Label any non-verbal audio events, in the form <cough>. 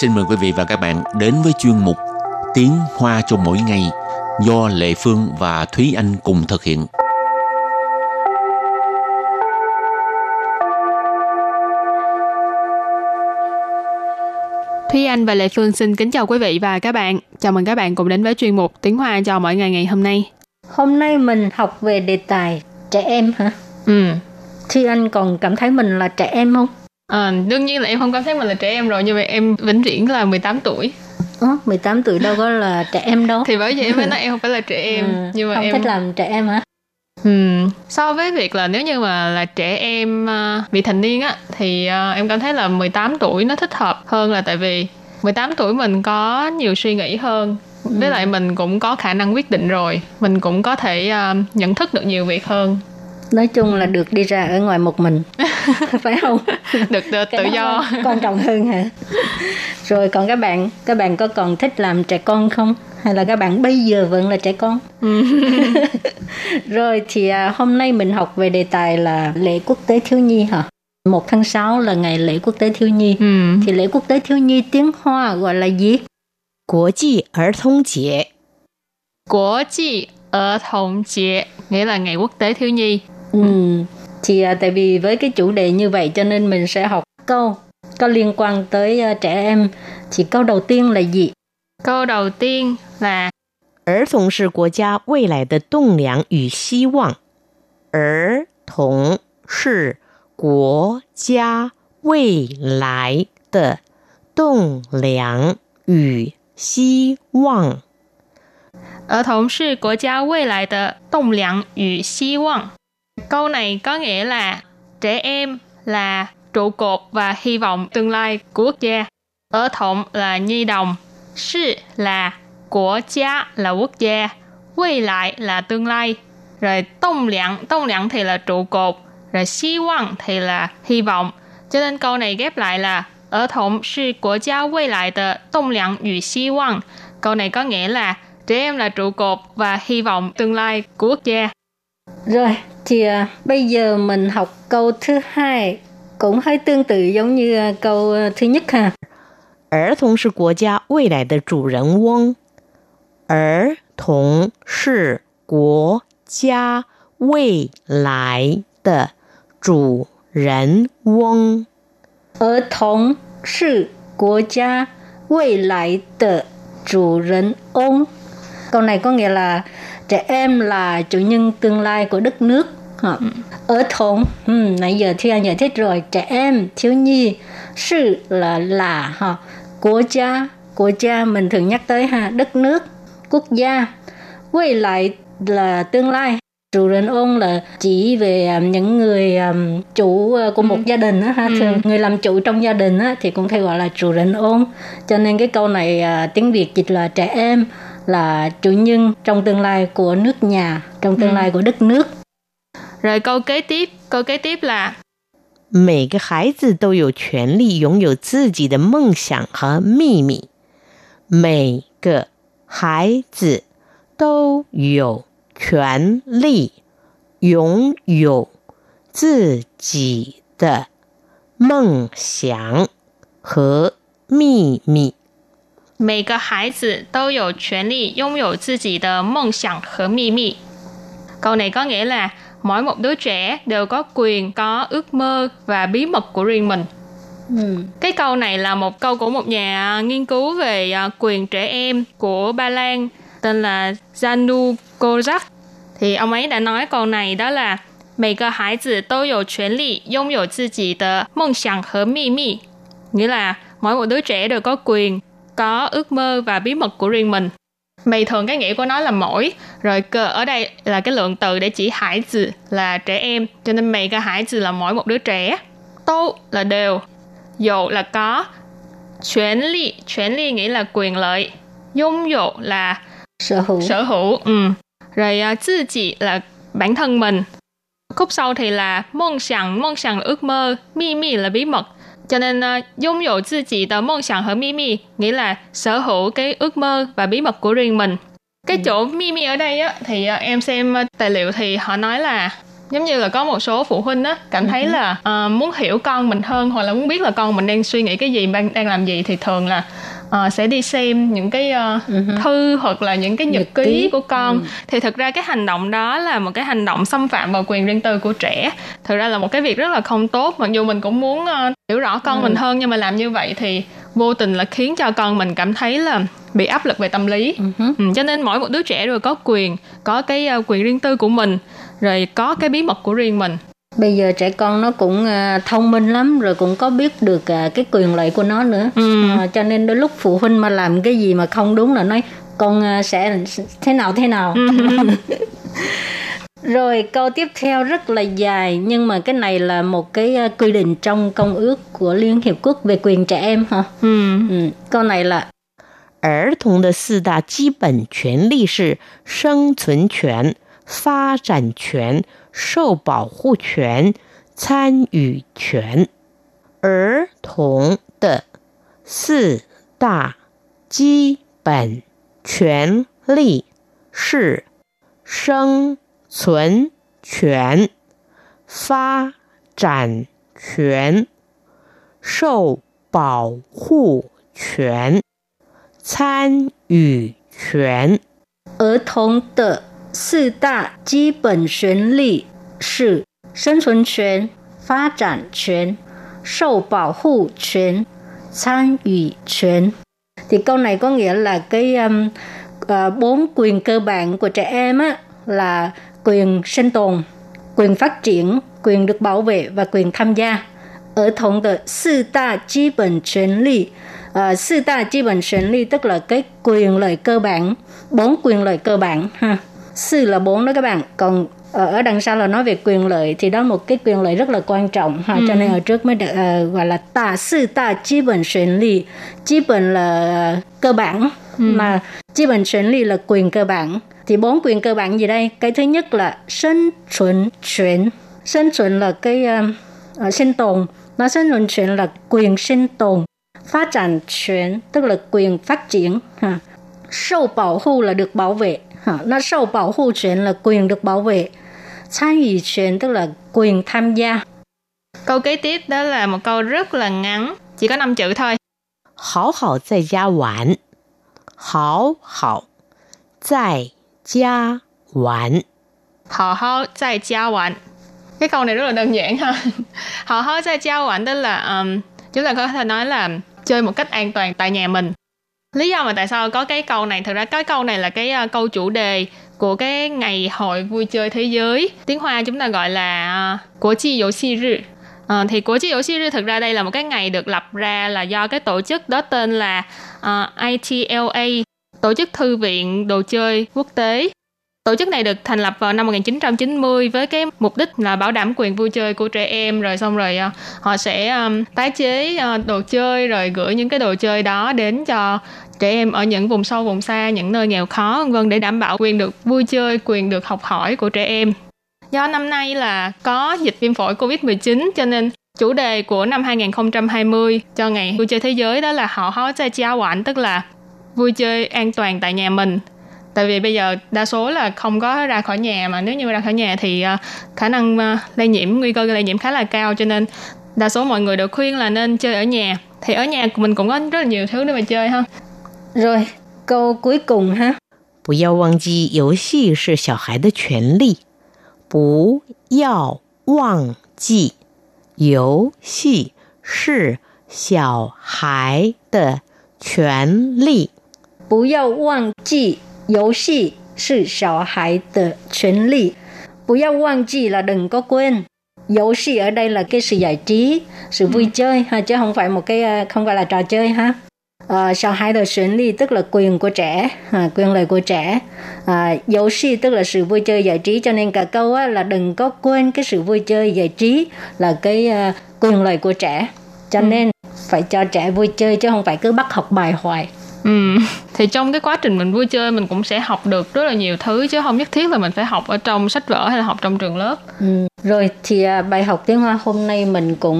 xin mời quý vị và các bạn đến với chuyên mục Tiếng Hoa cho mỗi ngày do Lệ Phương và Thúy Anh cùng thực hiện. Thúy Anh và Lệ Phương xin kính chào quý vị và các bạn. Chào mừng các bạn cùng đến với chuyên mục Tiếng Hoa cho mỗi ngày ngày hôm nay. Hôm nay mình học về đề tài trẻ em hả? Ừ. Thúy Anh còn cảm thấy mình là trẻ em không? À, đương nhiên là em không cảm thấy mình là trẻ em rồi, nhưng mà em vĩnh viễn là 18 tuổi. Ồ, 18 tuổi đâu có là trẻ em đâu. Thì bởi vậy em mới nói em không phải là trẻ <laughs> em. Ừ, nhưng mà không em thích làm trẻ em hả? Ừ. So với việc là nếu như mà là trẻ em uh, vị thành niên á thì uh, em cảm thấy là 18 tuổi nó thích hợp hơn là tại vì 18 tuổi mình có nhiều suy nghĩ hơn với lại mình cũng có khả năng quyết định rồi mình cũng có thể uh, nhận thức được nhiều việc hơn Nói chung là được đi ra ở ngoài một mình. <laughs> phải không? được tự, Cái tự đó do quan trọng hơn hả? Rồi còn các bạn, các bạn có còn thích làm trẻ con không? Hay là các bạn bây giờ vẫn là trẻ con? <laughs> Rồi thì à, hôm nay mình học về đề tài là lễ quốc tế thiếu nhi hả? 1 tháng 6 là ngày lễ quốc tế thiếu nhi. ừ. Thì lễ quốc tế thiếu nhi tiếng Hoa gọi là gì? 国际儿童节， Quốc trị ở thống chế nghĩa là ngày quốc tế thiếu nhi Ừ. Thì à, tại vì với cái chủ đề như vậy cho nên mình sẽ học câu có liên quan tới à, trẻ em. Thì câu đầu tiên là gì? câu đầu tiên là 儿童是国家未来的栋梁与希望。儿童是国家未来的栋梁与希望。 Ở thống是国家未来的栋梁与希望. Câu này có nghĩa là trẻ em là trụ cột và hy vọng tương lai của quốc gia. Ở thộng là nhi đồng. Sư là của gia là quốc gia. Quay lại là tương lai. Rồi tông lượng, tông lượng thì là trụ cột. Rồi hy vọng thì là hy vọng. Cho nên câu này ghép lại là ở thộng sư của gia quay lại tờ tông lượng. Câu này có nghĩa là trẻ em là trụ cột và hy vọng tương lai của quốc gia. Rồi, thì à, bây giờ mình học câu thứ hai cũng hơi tương tự giống như à, câu à, thứ nhất ha. 儿童是国家未来的主人翁。儿童是国家未来的主人翁。 Ở thống sự quốc gia未来的主人翁. Câu này có nghĩa là trẻ em là chủ nhân tương lai của đất nước. Hả? Ở thống, ừ, nãy giờ Thi Anh giải thích rồi, trẻ em, thiếu nhi, sự là là ha. Quốc gia, quốc gia mình thường nhắc tới ha, đất nước, quốc gia. Quay lại là tương lai. Chủ 人 ôn là chỉ về um, những người um, chủ uh, của một gia đình á ha, thường người làm chủ trong gia đình á thì cũng hay gọi là chủ 人 ôn. Cho nên cái câu này à, tiếng Việt dịch là trẻ em là chủ nhân trong tương lai của nước nhà, trong tương lai của đất nước. Rồi câu kế tiếp, câu kế tiếp là 每个孩子都有权利拥有自己的梦想和秘密。每个孩子都有权利拥有自己的梦想和秘密。 每个孩子都有权利拥有自己的梦想和秘密. Câu này có nghĩa là mỗi một đứa trẻ đều có quyền có ước mơ và bí mật của riêng mình. Ừ. Cái câu này là một câu của một nhà nghiên cứu về à, quyền trẻ em của Ba Lan tên là Janu Kozak. Thì ông ấy đã nói câu này đó là 每个孩子都有权利拥有自己的梦想和秘密. Nghĩa là mỗi một đứa trẻ đều có quyền có ước mơ và bí mật của riêng mình. Mày thường cái nghĩa của nó là mỗi, rồi cơ ở đây là cái lượng từ để chỉ hải tử là trẻ em, cho nên mày cái hải tử là mỗi một đứa trẻ. Tô là đều, dụ là có, chuyển ly, chuyển ly nghĩa là quyền lợi, dung dụ là Sở hữu. sở hữu, ừ. rồi uh, tự chỉ là bản thân mình. Khúc sau thì là mong sẵn, mong sẵn là ước mơ, mi mi là bí mật. Cho nên uh, dung dụ tự chỉ tờ mong sẵn 和 mi mi nghĩa là sở hữu cái ước mơ và bí mật của riêng mình. Cái chỗ mi mi ở đây á thì uh, em xem uh, tài liệu thì họ nói là giống như là có một số phụ huynh á cảm thấy là uh, muốn hiểu con mình hơn hoặc là muốn biết là con mình đang suy nghĩ cái gì đang đang làm gì thì thường là uh, sẽ đi xem những cái uh, uh-huh. thư hoặc là những cái nhật, nhật ký, ký. của con. Uh thì thực ra cái hành động đó là một cái hành động xâm phạm vào quyền riêng tư của trẻ. Thực ra là một cái việc rất là không tốt. Mặc dù mình cũng muốn uh, hiểu rõ con uh mình hơn nhưng mà làm như vậy thì vô tình là khiến cho con mình cảm thấy là bị áp lực về tâm lý. Uh-huh. ừ, cho nên mỗi một đứa trẻ đều có quyền có cái uh, quyền riêng tư của mình rồi có cái bí mật của riêng mình bây giờ trẻ con nó cũng uh, thông minh lắm rồi cũng có biết được uh, cái quyền lợi của nó nữa ừ. uh, cho nên đôi lúc phụ huynh mà làm cái gì mà không đúng là nói con uh, sẽ thế nào thế nào ừ. <laughs> rồi câu tiếp theo rất là dài nhưng mà cái này là một cái uh, quy định trong công ước của Liên Hiệp Quốc về quyền trẻ em hả? Ừ. ừ. Câu này là 儿童的四大基本权利是生存权、发展权、 受保护权、参与权。儿童的四大基本权利是生存权、发展权、受保护权、参与权。儿童的四大基本权利是生存权、发展权、受保护权、参与权. Thì câu này có nghĩa là cái um, uh, bốn quyền cơ bản của trẻ em á là quyền sinh tồn, quyền phát triển, quyền được bảo vệ và quyền tham gia. Ở thống de 四大基本权利 uh, 四大基本权利 tức là cái quyền lợi cơ bản, bốn quyền lợi cơ bản ha sư là bốn đó các bạn. Còn ở đằng sau là nói về quyền lợi thì đó một cái quyền lợi rất là quan trọng ha. Ừ. cho nên ở trước mới được uh, gọi là tà sư tà chi bản quyền lý chi bản là cơ bản ừ. mà chi bản quyền lý là quyền cơ bản. Thì bốn quyền cơ bản gì đây? Cái thứ nhất là sinh tồn quyền sinh tồn là cái uh, sinh tồn. Nó sinh tồn quyền là quyền sinh tồn. Phát triển quyền tức là quyền phát triển ha. Sâu bảo hộ là được bảo vệ nó sâu bảo hộ quyền là quyền được bảo vệ tham dự quyền tức là quyền tham gia câu kế tiếp đó là một câu rất là ngắn chỉ có 5 chữ thôi 好好在家玩好好在家玩好好在家玩 cái câu này rất là đơn giản ha <laughs> hào háo在家玩 tức là um, chúng ta có thể nói là chơi một cách an toàn tại nhà mình lý do mà tại sao có cái câu này thực ra cái câu này là cái uh, câu chủ đề của cái ngày hội vui chơi thế giới. Tiếng hoa chúng ta gọi là ờ, uh, của chi dỗ si rư. À, thì của chi dỗ si rư thực ra đây là một cái ngày được lập ra là do cái tổ chức đó tên là uh, ITLA tổ chức thư viện đồ chơi quốc tế. Tổ chức này được thành lập vào năm 1990 với cái mục đích là bảo đảm quyền vui chơi của trẻ em rồi xong rồi ờ, họ sẽ um, tái chế uh, đồ chơi rồi gửi những cái đồ chơi đó đến cho trẻ em ở những vùng sâu vùng xa những nơi nghèo khó vân vân để đảm bảo quyền được vui chơi quyền được học hỏi của trẻ em. Do năm nay là có dịch viêm phổi Covid-19 cho nên chủ đề của năm 2020 cho ngày vui chơi thế giới đó là họ hóa chơi chia quản tức là vui chơi an toàn tại nhà mình tại vì bây giờ đa số là không có ra khỏi nhà mà nếu như ra khỏi nhà thì uh, khả năng uh, lây nhiễm nguy cơ lây nhiễm khá là cao cho nên đa số mọi người đều khuyên là nên chơi ở nhà thì ở nhà của mình cũng có rất là nhiều thứ để mà chơi ha rồi, câu cuối cùng ha. 不要忘记，游戏是小孩的权利。不要忘记，游戏是小孩的权利。不要忘记， 游戏是小孩的权利。不要忘记 là đừng có quên. 游戏 ở đây là cái sự giải trí, sự vui chơi ha chứ không phải một cái không phải là trò chơi ha. Uh, sao hai đời quyền lý tức là quyền của trẻ à, quyền lợi của trẻ à, dấu si tức là sự vui chơi giải trí cho nên cả câu á, là đừng có quên cái sự vui chơi giải trí là cái uh, quyền lợi của trẻ cho ừ. nên phải cho trẻ vui chơi chứ không phải cứ bắt học bài hoài Ừ. thì trong cái quá trình mình vui chơi mình cũng sẽ học được rất là nhiều thứ chứ không nhất thiết là mình phải học ở trong sách vở hay là học trong trường lớp ừ. rồi thì à, bài học tiếng hoa hôm nay mình cũng